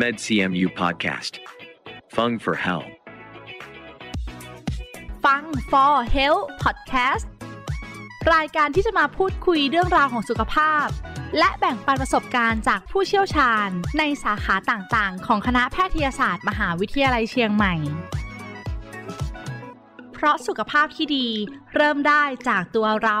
MedCMU Podcast. Fung for Hell. ฟัง for health podcast รายการที่จะมาพูดคุยเรื่องราวของสุขภาพ และแบ่งปันประสบการณ์จากผู้เชี่ยวชาญ ในสาขาต่างๆ ของคณะแพทยศาสตร์มหาวิทยาลัยเชียงใหม่ เพราะสุขภาพที่ดีเริ่มได้จากตัวเรา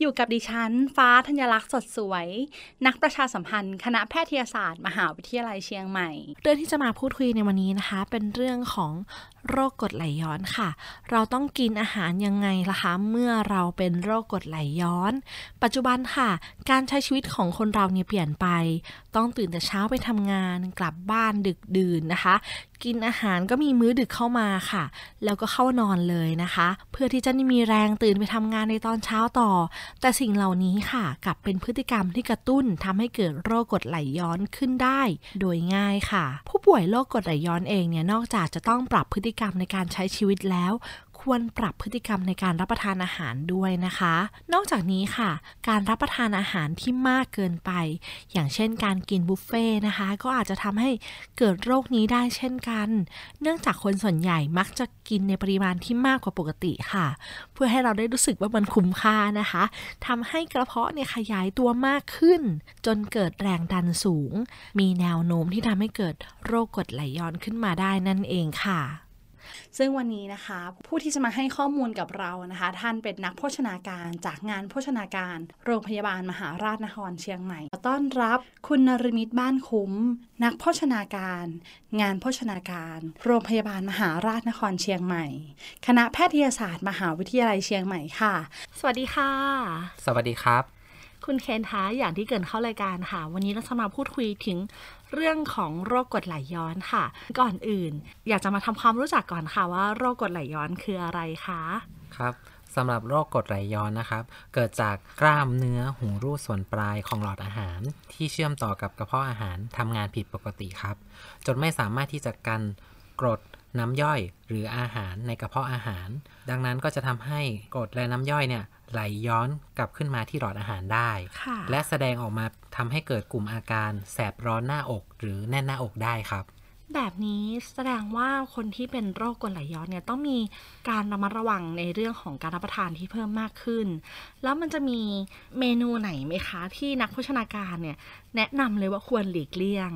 อยู่กับดิฉัน ฟ้าธัญลักษณ์สดสวย นักประชาสัมพันธ์ คณะแพทยศาสตร์ มหาวิทยาลัยเชียงใหม่ เรื่องที่จะมาพูดคุยในวันนี้นะคะ เป็นเรื่องของโรคกรดไหลย้อนค่ะ เราต้องกินอาหารยังไงล่ะคะ เมื่อเราเป็นโรคกรดไหลย้อน ปัจจุบันค่ะ การใช้ชีวิตของคนเราเนี่ยเปลี่ยนไป ต้องตื่นแต่เช้าไปทำงาน กลับบ้านดึกดื่นนะคะกินอาหารก็มีมื้อดึกเข้ามาค่ะ แล้วก็เข้านอนเลยนะคะ เพื่อที่จะได้มีแรงตื่นไปทำงานในตอนเช้าต่อ แต่สิ่งเหล่านี้ค่ะกลับเป็นพฤติกรรมที่กระตุ้นทำให้เกิดโรคกรดไหลย้อนขึ้นได้ โดยง่ายค่ะ ผู้ป่วยโรคกรดไหลย้อนเองเนี่ยนอกจากจะต้องปรับพฤติกรรมในการใช้ชีวิตแล้ว ควรปรับพฤติกรรมในการรับประทานอาหารด้วยนะคะ นอกจากนี้ค่ะ การรับประทานอาหารที่มากเกินไป อย่างเช่นการกินบุฟเฟ่ต์นะคะ ก็อาจจะทำให้เกิดโรคนี้ได้เช่นกัน เนื่องจากคนส่วนใหญ่มักจะกินในปริมาณที่มากกว่าปกติค่ะ เพื่อให้เราได้รู้สึกว่ามันคุ้มค่านะคะทำให้กระเพาะเนี่ยขยายตัวมากขึ้น จนเกิดแรงดันสูง มีแนวโน้มที่ทำให้เกิดโรคกรดไหลย้อนขึ้นมาได้นั่นเองค่ะ ซึ่งวันนี้นะคะ ผู้ที่จะมาให้ข้อมูลกับเรานะคะ ท่านเป็นนักโภชนาการจากงานโภชนาการ โรงพยาบาลมหาราชนครเชียงใหม่ขอต้อนรับคุณนรมิตบ้านคุ้ม นักโภชนาการ งานโภชนาการ โรงพยาบาลมหาราชนครเชียงใหม่ คณะแพทยศาสตร์ มหาวิทยาลัยเชียงใหม่ค่ะ สวัสดีค่ะ สวัสดีครับ คุณเคนท้าอย่างที่เกรินเข้ารายการค่ะ วันนี้เราจะมาพูดคุยถึง เรื่องของโรคกรดไหลย้อนค่ะ ก่อนอื่น อยากจะมาทำความรู้จักก่อนค่ะว่าโรคกรดไหลย้อนคืออะไรคะครับสำหรับโรคกรดไหลย้อนนะครับ เกิดจากกล้ามเนื้อหูรูดส่วนปลายของหลอดอาหาร ที่เชื่อมต่อกับกระเพาะอาหารทำงานผิดปกติครับ จนไม่สามารถที่จะกันกรดน้ำย่อยหรืออาหารในกระเพาะอาหาร ดังนั้นก็จะทำให้กรดและน้ำย่อยเนี่ย ไหลย้อนกลับขึ้นมาที่หลอดอาหารได้ค่ะและแสดงออกมาทำให้เกิดกลุ่มอาการ แสบร้อนหน้าอก หรือแน่นหน้าอกได้ครับ แบบนี้แสดงว่าคนที่เป็นโรคกรดไหลย้อนเนี่ยต้องมีการระมัดระวังในเรื่องของการรับประทานที่เพิ่มมากขึ้น แล้วมันจะมีเมนูไหนไหมคะ ที่นักโภชนาการเนี่ยแนะนำเลยว่าควรหลีกเลี่ยง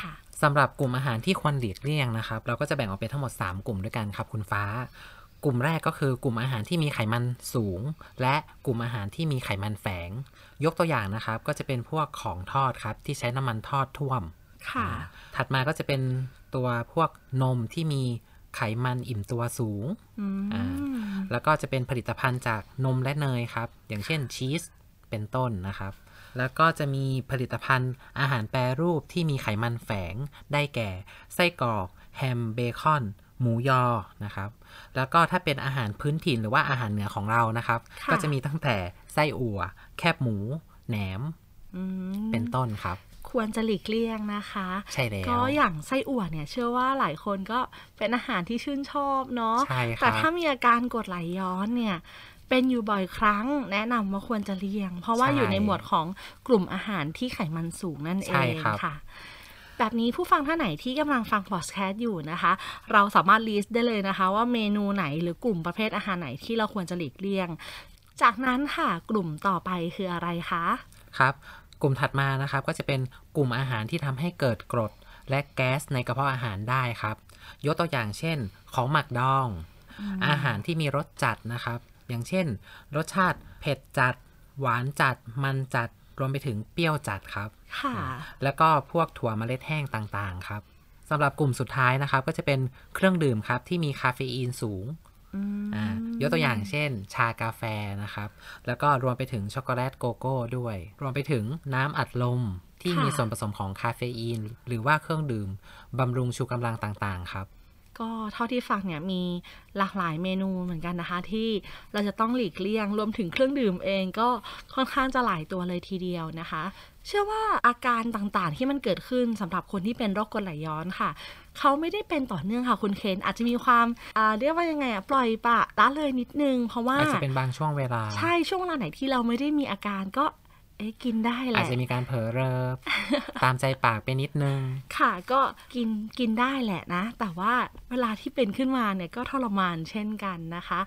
ค่ะสำหรับกลุ่มอาหารที่ควรหลีกเลี่ยงนะครับ เราก็จะแบ่งออกเป็นทั้งหมด 3 กลุ่มด้วยกันครับคุณฟ้า กลุ่มแรกก็คือกลุ่มอาหารที่มีไขมันสูง และกลุ่มอาหารที่มีไขมันแฝง ยกตัวอย่างนะครับ ก็จะเป็นพวกของทอดครับ ที่ใช้น้ำมันทอดท่วมค่ะ ถัดมาก็จะเป็นตัวพวกนมที่มีไขมันอิ่มตัวสูงอืมอ่าแล้วก็จะเป็นผลิตภัณฑ์จากนมและเนยครับ อย่างเช่นชีสเป็นต้นนะครับ แล้วก็จะมีผลิตภัณฑ์อาหารแปรรูปที่มีไขมันแฝงได้แก่ ไส้กรอก แฮมเบคอน หมูยอนะครับ แล้วก็ถ้าเป็นอาหารพื้นถิ่นหรือว่าอาหารเหนือของเรานะครับค่ะก็จะมีตั้งแต่ไส้อั่ว แคบหมู แหนมอืมเป็นต้นครับควรจะหลีกเลี่ยงนะคะ ใช่แล้ว ก็อย่างไส้อั่วเนี่ย เชื่อว่าหลายคนก็เป็นอาหารที่ชื่นชอบเนาะใช่ครับแต่ถ้ามีอาการกรดไหลย้อนเนี่ย เป็นอยู่บ่อยครั้ง แนะนำว่าควรจะเลี่ยง เพราะว่าอยู่ในหมวดของกลุ่มอาหารที่ไขมันสูงนั่นเอใช่งครับค่ะ แบบนี้ผู้ฟังท่านไหนที่กำลังฟังพอดแคสต์อยู่นะคะ เราสามารถลิสต์ได้เลยนะคะ ว่าเมนูไหนหรือกลุ่มประเภทอาหารไหนที่เราควรจะหลีกเลี่ยง จากนั้นค่ะกลุ่มต่อไปคืออะไรคะครับ กลุ่มถัดมานะครับก็จะเป็นกลุ่มอาหารที่ทำให้เกิดกรดและแก๊สในกระเพาะอาหารได้ครับ ยกตัวอย่างเช่น ของหมักดอง อาหารที่มีรสจัดนะครับ อย่างเช่น รสชาติเผ็ดจัด หวานจัด มันจัด รวมไปถึงเปรี้ยวจัดครับ ค่ะ แล้วก็พวกถั่วเมล็ดแห้งต่างๆ ครับสำหรับกลุ่มสุดท้ายนะครับ ก็จะเป็นเครื่องดื่มครับที่มีคาเฟอีนสูงอืมอ่ายกตัวอย่างเช่น ชากาแฟนะครับ แล้วก็รวมไปถึงช็อกโกแลตโกโก้ด้วย รวมไปถึงน้ำอัดลมที่ค่ะมีส่วนผสมของคาเฟอีน หรือว่าเครื่องดื่มบำรุงชูกำลังต่างๆ ครับ ก็เท่าที่ฟังเนี่ยมีหลากหลายเมนูเหมือนกันนะคะ ที่เราจะต้องหลีกเลี่ยงรวมถึงเครื่องดื่มเองก็ค่อนข้างจะหลายตัวเลยทีเดียวนะคะ เชื่อว่าอาการต่างๆที่มันเกิดขึ้นสำหรับคนที่เป็นโรคกรดไหลย้อนค่ะ เขาไม่ได้เป็นต่อเนื่องค่ะคุณเคนอาจจะมีความอ่าเรียกว่ายังไงอะปล่อยปละละเลยนิดนึง เพราะว่าอาจจะเป็นบางช่วงเวลา ใช่ช่วงเวลาไหนที่เราไม่ได้มีอาการก็ เอ๊ะกินได้แหอาจละจะมีการเผลอเริบตามใจปากไปนิดนึง ค่ะก็กินกินได้แหละนะ แต่ว่าเวลาที่เป็นขึ้นมาเนี่ยก็ทรมานเช่นกันนะคะ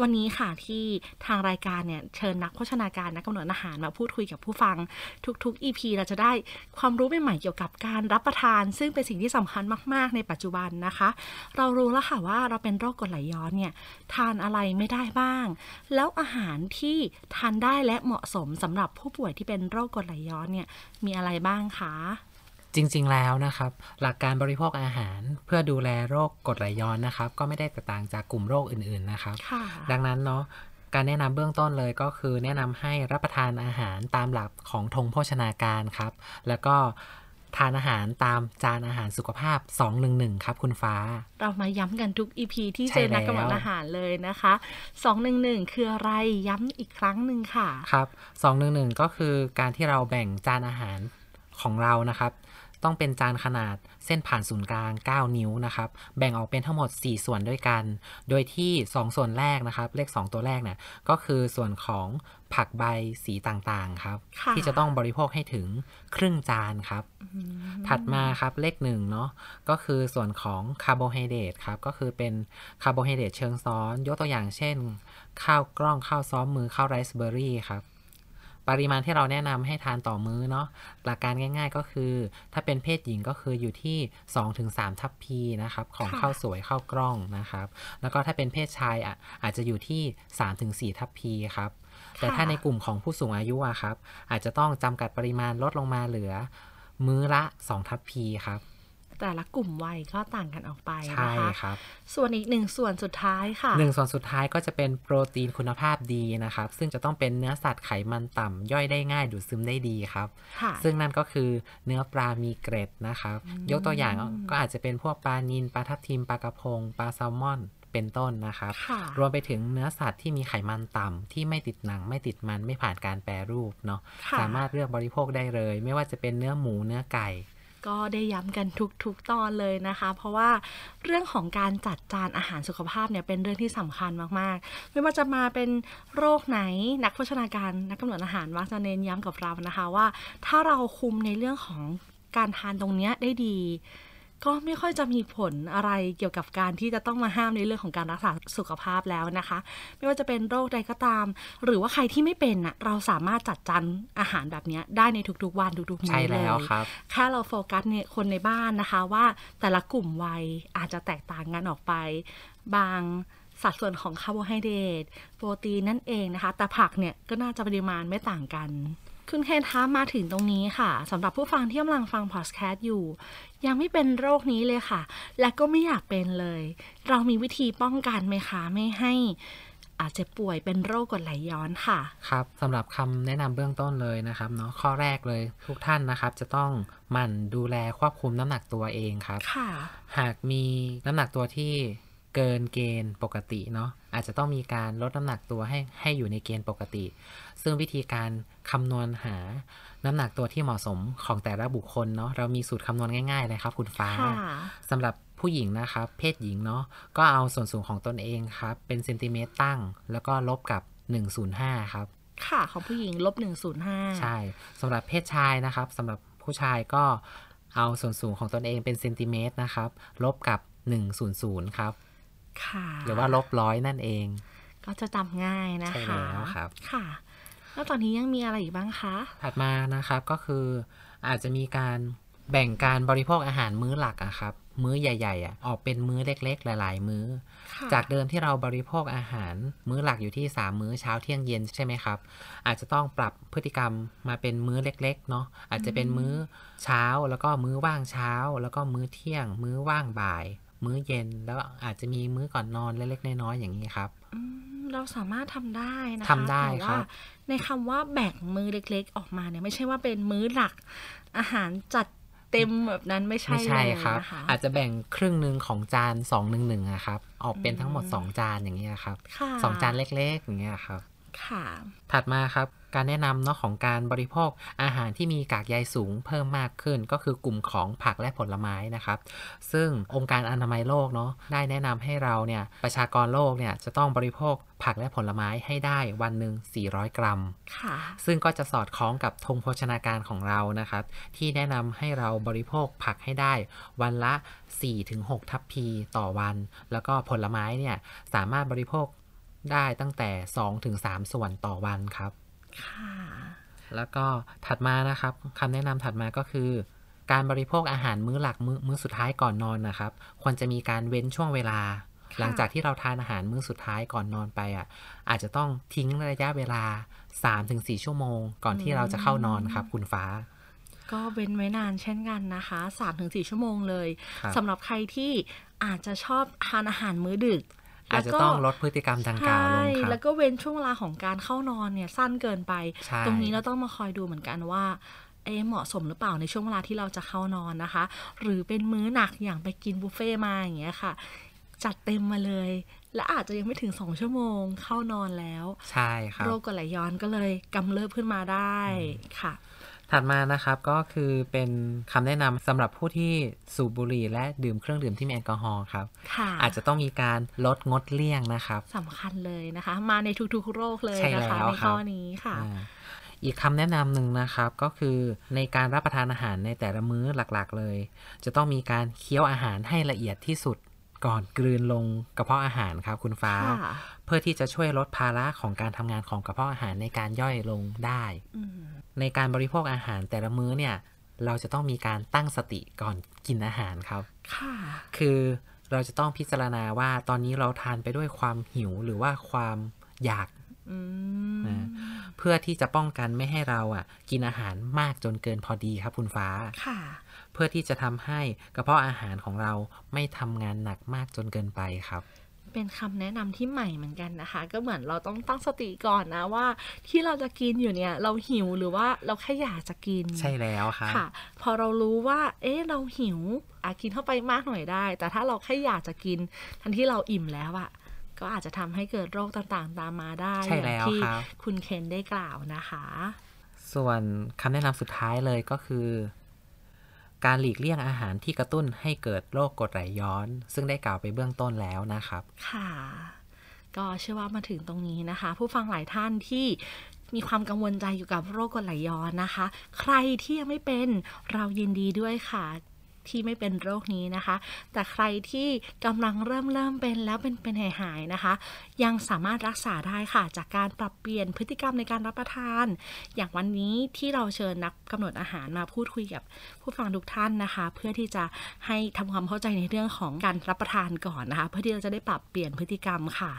วันนี้ค่ะที่ทางรายการเนี่ยเชิญนักโภชนาการนักกำหนดอาหารมาพูดคุยกับผู้ฟังทุกๆ EP เราจะได้ความรู้ใหม่ๆเกี่ยวกับการรับประทาน ซึ่งเป็นสิ่งที่สำคัญมาก ๆ ในปัจจุบันนะคะ เรารู้แล้วค่ะว่าเราเป็นโรคกรดไหลย้อนเนี่ยทานอะไรไม่ได้บ้าง แล้วอาหารที่ทานได้และเหมาะสมสำหรับผู้ป่วยที่เป็นโรคกรดไหลย้อนเนี่ยมีอะไรบ้างคะจริง ๆ แล้วนะครับ หลักการบริโภคอาหารเพื่อดูแลโรคกรดไหลย้อนนะครับ ก็ไม่ได้แตกต่างจากกลุ่มโรคอื่น ๆ นะครับค่ะดังนั้นเนาะการแนะนำเบื้องต้นเลยก็คือแนะนำให้รับประทานอาหารตามหลักของธงโภชนาการครับ แล้วก็ ทานอาหารตามจานอาหารสุขภาพ 211 ครับคุณฟ้า เรามาย้ำกันทุก EP ที่ใช่เจอนักกำลังแล้วอาหารเลยนะคะ 211 คืออะไรย้ำอีกครั้งหนึ่งค่ะ ครับ 211 ก็คือการที่เราแบ่งจานอาหารของเรานะครับ ต้องเป็นจานขนาดเส้นผ่านศูนย์กลาง 9 นิ้วนะครับ แบ่งออกเป็นทั้งหมด 4 ส่วนด้วยกัน โดยที่ 2 ส่วนแรกนะครับ เลข 2 ตัวแรกเนี่ยก็คือส่วนของผักใบสีต่างๆครับค่ะที่จะต้องบริโภคให้ถึงครึ่งจานครับ ถัดมาครับเลขหนึ่งเนาะก็คือส่วนของคาร์โบไฮเดรตครับก็คือเป็นคาร์โบไฮเดรตเชิงซ้อน ยกตัวอย่างเช่น ข้าวกล้องข้าวซ้อมมือข้าวไรซ์เบอร์รี่ครับ ปริมาณที่เราแนะนำให้ทานต่อมื้อเนาะหลักการง่าย ๆ ก็คือ ถ้าเป็นเพศหญิงก็คืออยู่ที่ 2-3 ทัพพีนะครับของค่ะข้าวสวยข้าวกล้องนะครับ แล้วก็ถ้าเป็นเพศชายอะอาจจะอยู่ที่ 3-4 ทัพพีครับ แต่ถ้าในกลุ่มของผู้สูงอายุอะครับ อาจจะต้องจำกัดปริมาณลดลงมาเหลือ มื้อละ 2 ทัพพีครับ แต่ละกลุ่มวัยก็ต่างกันออกไปใช่นะคะครับ ส่วนอีกหนึ่งส่วนสุดท้ายค่ะหนึ่งส่วนสุดท้ายก็จะเป็นโปรตีนคุณภาพดีนะครับ ซึ่งจะต้องเป็นเนื้อสัตว์ไขมันต่ำย่อยได้ง่ายดูดซึมได้ดีครับค่ะซึ่งนั่นก็คือเนื้อปลามีเกร็ดนะครับ ยกตัวอย่างก็อาจจะเป็นพวกปลานิลปลาทับทิมปลากระพงปลาแซลมอนเป็นต้นนะครับค่ะรวมไปถึงเนื้อสัตว์ที่มีไขมันต่ำที่ไม่ติดหนังไม่ติดมันไม่ผ่านการแปรรูปเนาะค่ะสามารถเลือกบริโภคได้เลย ไม่ว่าจะเป็นเนื้อหมูเนื้อไก่ ก็ได้ย้ำกันทุกๆตอนเลยนะคะ เพราะว่าเรื่องของการจัดจานอาหารสุขภาพเนี่ยเป็นเรื่องที่สำคัญมากๆ ไม่ว่าจะมาเป็นโรคไหนนักโภชนาการนักกำหนดอาหารมักจะเน้นย้ำกับเรานะคะว่า ถ้าเราคุมในเรื่องของการทานตรงเนี้ยได้ดี ก็ไม่ค่อยจะมีผลอะไรเกี่ยวกับการที่จะต้องมาห้ามในเรื่องของการรักษาสุขภาพแล้วนะคะ ไม่ว่าจะเป็นโรคใดก็ตาม หรือว่าใครที่ไม่เป็นน่ะเราสามารถจัดจานอาหารแบบเนี้ยได้ในทุกๆวันทุกๆมื้ใช่อเลยแล้วครับแค่เราโฟกัสเนี่ยคนในบ้านนะคะว่าแต่ละกลุ่มวัยอาจจะแตกต่างกันออกไป บางสัดส่วนของคาร์โบไฮเดรตโปรตีนนั่นเองนะคะ แต่ผักเนี่ยก็น่าจะปริมาณไม่ต่างกัน คุณเคนท้ามาถึงตรงนี้ค่ะสำหรับผู้ฟังที่กำลังฟังพอดแคสต์อยู่ ยังไม่เป็นโรคนี้เลยค่ะ และก็ไม่อยากเป็นเลย เรามีวิธีป้องกันไหมคะ ไม่ให้อาจจะป่วยเป็นโรคกรดไหลย้อนค่ะ ครับสำหรับคำแนะนำเบื้องต้นเลยนะครับเนาะข้อแรกเลยทุกท่านนะครับ จะต้องหมั่นดูแลควบคุมน้ำหนักตัวเองครับ ค่ะ หากมีน้ำหนักตัวที่เกินเกณฑ์ปกติเนาะ อาจจะต้องมีการลดน้ำหนักตัวให้ให้อยู่ในเกณฑ์ปกติ ซึ่งวิธีการคำนวณหาน้ำหนักตัวที่เหมาะสมของแต่ละบุคคลเนาะเรามีสูตรคำนวณง่ายๆเลยครับ คุณฟ้าค่ะสำหรับผู้หญิงนะครับ เพศหญิงเนาะก็เอาส่วนสูงของตนเองครับ เป็นเซนติเมตรตั้ง แล้วก็ลบกับ 105 ครับ ค่ะของผู้หญิงลบหนึ่งศูนย์ห้าใช่สำหรับเพศชายนะครับสำหรับผู้ชายก็เอาส่วนสูงของตนเองเป็นเซนติเมตรนะครับ ลบกับ 100 ครับค่ะ หรือว่าลบร้อยนั่นเอง ก็จะจำง่ายนะคะ ใช่แล้วครับ ค่ะ แล้วตอนนี้ยังมีอะไรอีกบ้างคะ ถัดมานะครับก็คืออาจจะมีการแบ่งการบริโภคอาหารมื้อหลักอะครับ มื้อใหญ่ๆอะออกเป็นมื้อเล็ก ๆ หลาย ๆ มื้อค่ะจากเดิมที่เราบริโภคอาหารมื้อหลักอยู่ที่ 3 มื้อเช้าเที่ยงเย็นใช่ไหมครับ อาจจะต้องปรับพฤติกรรมมาเป็นมื้อเล็ก ๆ เนาะอาจจะเป็นมื้อเช้าแล้วก็มื้อว่างเช้า แล้วก็มื้อเที่ยง มื้อว่างบ่าย มื้อเย็นแล้วอาจจะมีมื้อก่อนนอนเล็กๆน้อยๆอย่างนี้ครับอืมเราสามารถทำได้นะคะทำได้แต่ครัว่าบในคำว่าแบ่งมือเล็ก ๆ ออกมาเนี่ยไม่ใช่ว่าเป็นมื้อหลักอาหารจัดเเต็มแบบนั้นไม่ใช่ไม่ใช่เลยครับนะคะอาจจะแบ่งครึ่งหนึ่งของจาน2 1 1อะครับ ออกเป็นทั้งหมด2จานอย่างเงี้ยครับค่ะสองจานเล็ก ๆ อย่างเงี้ยครับ ค่ะ ถัดมาครับการแนะนำเนาะของการบริโภคอาหารที่มีกากใยสูงเพิ่มมากขึ้น ก็คือกลุ่มของผักและผลไม้นะครับ ซึ่งองค์การอนามัยโลกเนาะได้แนะนำให้เราเนี่ยประชากรโลกเนี่ยจะต้องบริโภคผักและผลไม้ให้ได้วันหนึ่ง400 กรัม ค่ะ ซึ่งก็จะสอดคล้องกับธงโภชนาการของเรานะครับ ที่แนะนำให้เราบริโภคผักให้ได้ วันละ 4-6 ทัพพีต่อวัน แล้วก็ผลไม้เนี่ยสามารถบริโภค ได้ตั้งแต่2-3ส่วนต่อวันครับ ค่ะ แล้วก็ถัดมานะครับคำแนะนำถัดมาก็คือ การบริโภคอาหารมื้อหลักมื้อมื้อสุดท้ายก่อนนอนนะครับ ควรจะมีการเว้นช่วงเวลาค่ะหลังจากที่เราทานอาหารมื้อสุดท้ายก่อนนอนไปอะ อาจจะต้องทิ้งระยะเวลา 3-4 ชั่วโมง ก่อนที่เราจะเข้านอนครับ คุณฟ้าก็เว้นไว้นานเช่นกันนะคะ3-4 ชั่วโมงเลยครับสำหรับใครที่อาจจะชอบทานอาหารมื้อดึก อาจจะแล้วก็ต้องลดพฤติกรรมดังกล่าวลงใช่ครับแล้วก็เว้นช่วงเวลาของการเข้านอนเนี่ยสั้นเกินไปใช่ตรงนี้เราต้องมาคอยดูเหมือนกันว่าเอะเหมาะสมหรือเปล่าในช่วงเวลาที่เราจะเข้านอนนะคะ หรือเป็นมื้อหนักอย่างไปกินบุฟเฟ่ต์มาอย่างเงี้ยค่ะ จัดเต็มมาเลย และอาจจะยังไม่ถึง2ชั่วโมงเข้านอนแล้ว ใช่ครับโรคกรดไหลย้อนก็เลยกำเริบขึ้นมาได้ค่ะ ถัดมานะครับก็คือเป็นคำแนะนำสำหรับผู้ที่สูบบุหรี่และดื่มเครื่องดื่มที่มีแอลกอฮอล์ครับค่ะอาจจะต้องมีการลดงดเลี่ยงนะครับสำคัญเลยนะคะ มาในทุกๆโรคเลยใช่นะคะแล้วในครับข้อนี้ค่ะอ่าอีกคำแนะนำหนึ่งนะครับก็คือในการรับประทานอาหารในแต่ละมื้อหลักๆ เลย จะต้องมีการเคี้ยวอาหารให้ละเอียดที่สุดก่อนกลืนลงกระเพาะอาหารครับคุณฟ้าค่ะเพื่อที่จะช่วยลดภาระของการทำงานของกระเพาะอาหารในการย่อยลงได้อืม ในการบริโภคอาหารแต่ละมื้อเนี่ย เราจะต้องมีการตั้งสติก่อนกินอาหารครับ ค่ะ คือเราจะต้องพิจารณาว่าตอนนี้เราทานไปด้วยความหิวหรือว่าความอยากอืมนะเพื่อที่จะป้องกันไม่ให้เราอะ กินอาหารมากจนเกินพอดีครับคุณฟ้า ค่ะ เพื่อที่จะทำให้กระเพาะอาหารของเราไม่ทำงานหนักมากจนเกินไปครับ เป็นคำแนะนำที่ใหม่เหมือนกันนะคะ ก็เหมือนเราต้องตั้งสติก่อนนะว่า ที่เราจะกินอยู่เนี่ย เราหิวหรือว่าเราแค่อยากจะกินใช่แล้วครับค่ะ พอเรารู้ว่า เอ๊ะเราหิวอากินเข้าไปมากหน่อยได้ แต่ถ้าเราแค่อยากจะกิน ทันที่เราอิ่มแล้วอะก็อาจจะทำให้เกิดโรคต่างๆ ตามมาได้ใช่อย่างแล้วที่ครับคุณเคนได้กล่าวนะคะ ส่วนคำแนะนำสุดท้ายเลยก็คือ การหลีกเลี่ยงอาหารที่กระตุ้นให้เกิดโรคกรดไหลย้อน ซึ่งได้กล่าวไปเบื้องต้นแล้วนะครับ ค่ะ ก็เชื่อว่ามาถึงตรงนี้นะคะ ผู้ฟังหลายท่านที่มีความกังวลใจอยู่กับโรคกรดไหลย้อนนะคะ ใครที่ยังไม่เป็นเรายินดีด้วยค่ะ ที่ไม่เป็นโรคนี้นะคะ แต่ใครที่กำลังเริ่มเริ่มเป็นแล้วเป็นเป็นหายหายๆนะคะ ยังสามารถรักษาได้ค่ะ จากการปรับเปลี่ยนพฤติกรรมในการรับประทาน อย่างวันนี้ที่เราเชิญนักกำหนดอาหารมาพูดคุยกับผู้ฟังทุกท่านนะคะ เพื่อที่จะให้ทำความเข้าใจในเรื่องของการรับประทานก่อนนะคะ เพื่อที่เราจะได้ปรับเปลี่ยนพฤติกรรมค่ะ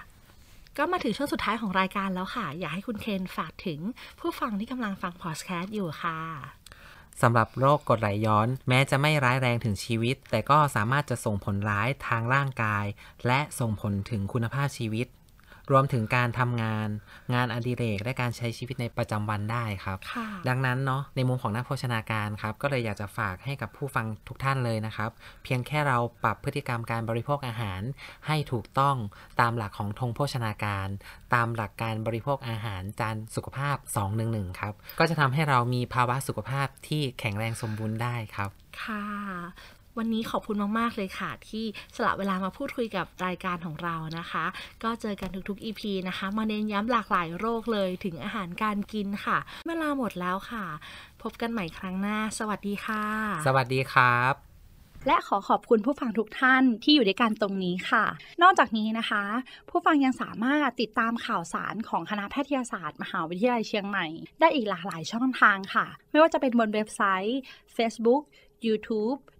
ก็มาถึงช่วงสุดท้ายของรายการแล้วค่ะ อยากให้คุณเคนฝากถึงผู้ฟังที่กำลังฟังพอดแคสต์อยู่ค่ะ สำหรับโรคกรดไหลย้อน แม้จะไม่ร้ายแรงถึงชีวิต แต่ก็สามารถจะส่งผลร้ายทางร่างกาย และส่งผลถึงคุณภาพชีวิต รวมถึงการทำงานงานอดิเรกและการใช้ชีวิตในประจำวันได้ครับค่ะดังนั้นเนาะในมุมของนักโภชนาการครับ ก็เลยอยากจะฝากให้กับผู้ฟังทุกท่านเลยนะครับ เพียงแค่เราปรับพฤติกรรมการบริโภคอาหาร ให้ถูกต้องตามหลักของธงโภชนาการ ตามหลักการบริโภคอาหารจานสุขภาพ 211 ครับ ก็จะทำให้เรามีภาวะสุขภาพที่แข็งแรงสมบูรณ์ได้ครับค่ะ วันนี้ขอบคุณมาก ๆ เลยค่ะ ที่สละเวลามาพูดคุยกับรายการของเรานะคะ ก็เจอกันทุกๆ EP นะคะ มาเน้นย้ำหลากหลายโรคเลยถึงอาหารการกินค่ะ เวลาหมดแล้วค่ะ พบกันใหม่ครั้งหน้า สวัสดีค่ะ สวัสดีครับและขอขอบคุณผู้ฟังทุกท่านที่อยู่ด้วยกันตรงนี้ค่ะ นอกจากนี้นะคะ ผู้ฟังยังสามารถติดตามข่าวสารของคณะแพทยศาสตร์ มหาวิทยาลัยเชียงใหม่ ได้อีกหลากหลายช่องทางค่ะ ไม่ว่าจะเป็นบนเว็บไซต์ Facebook YouTube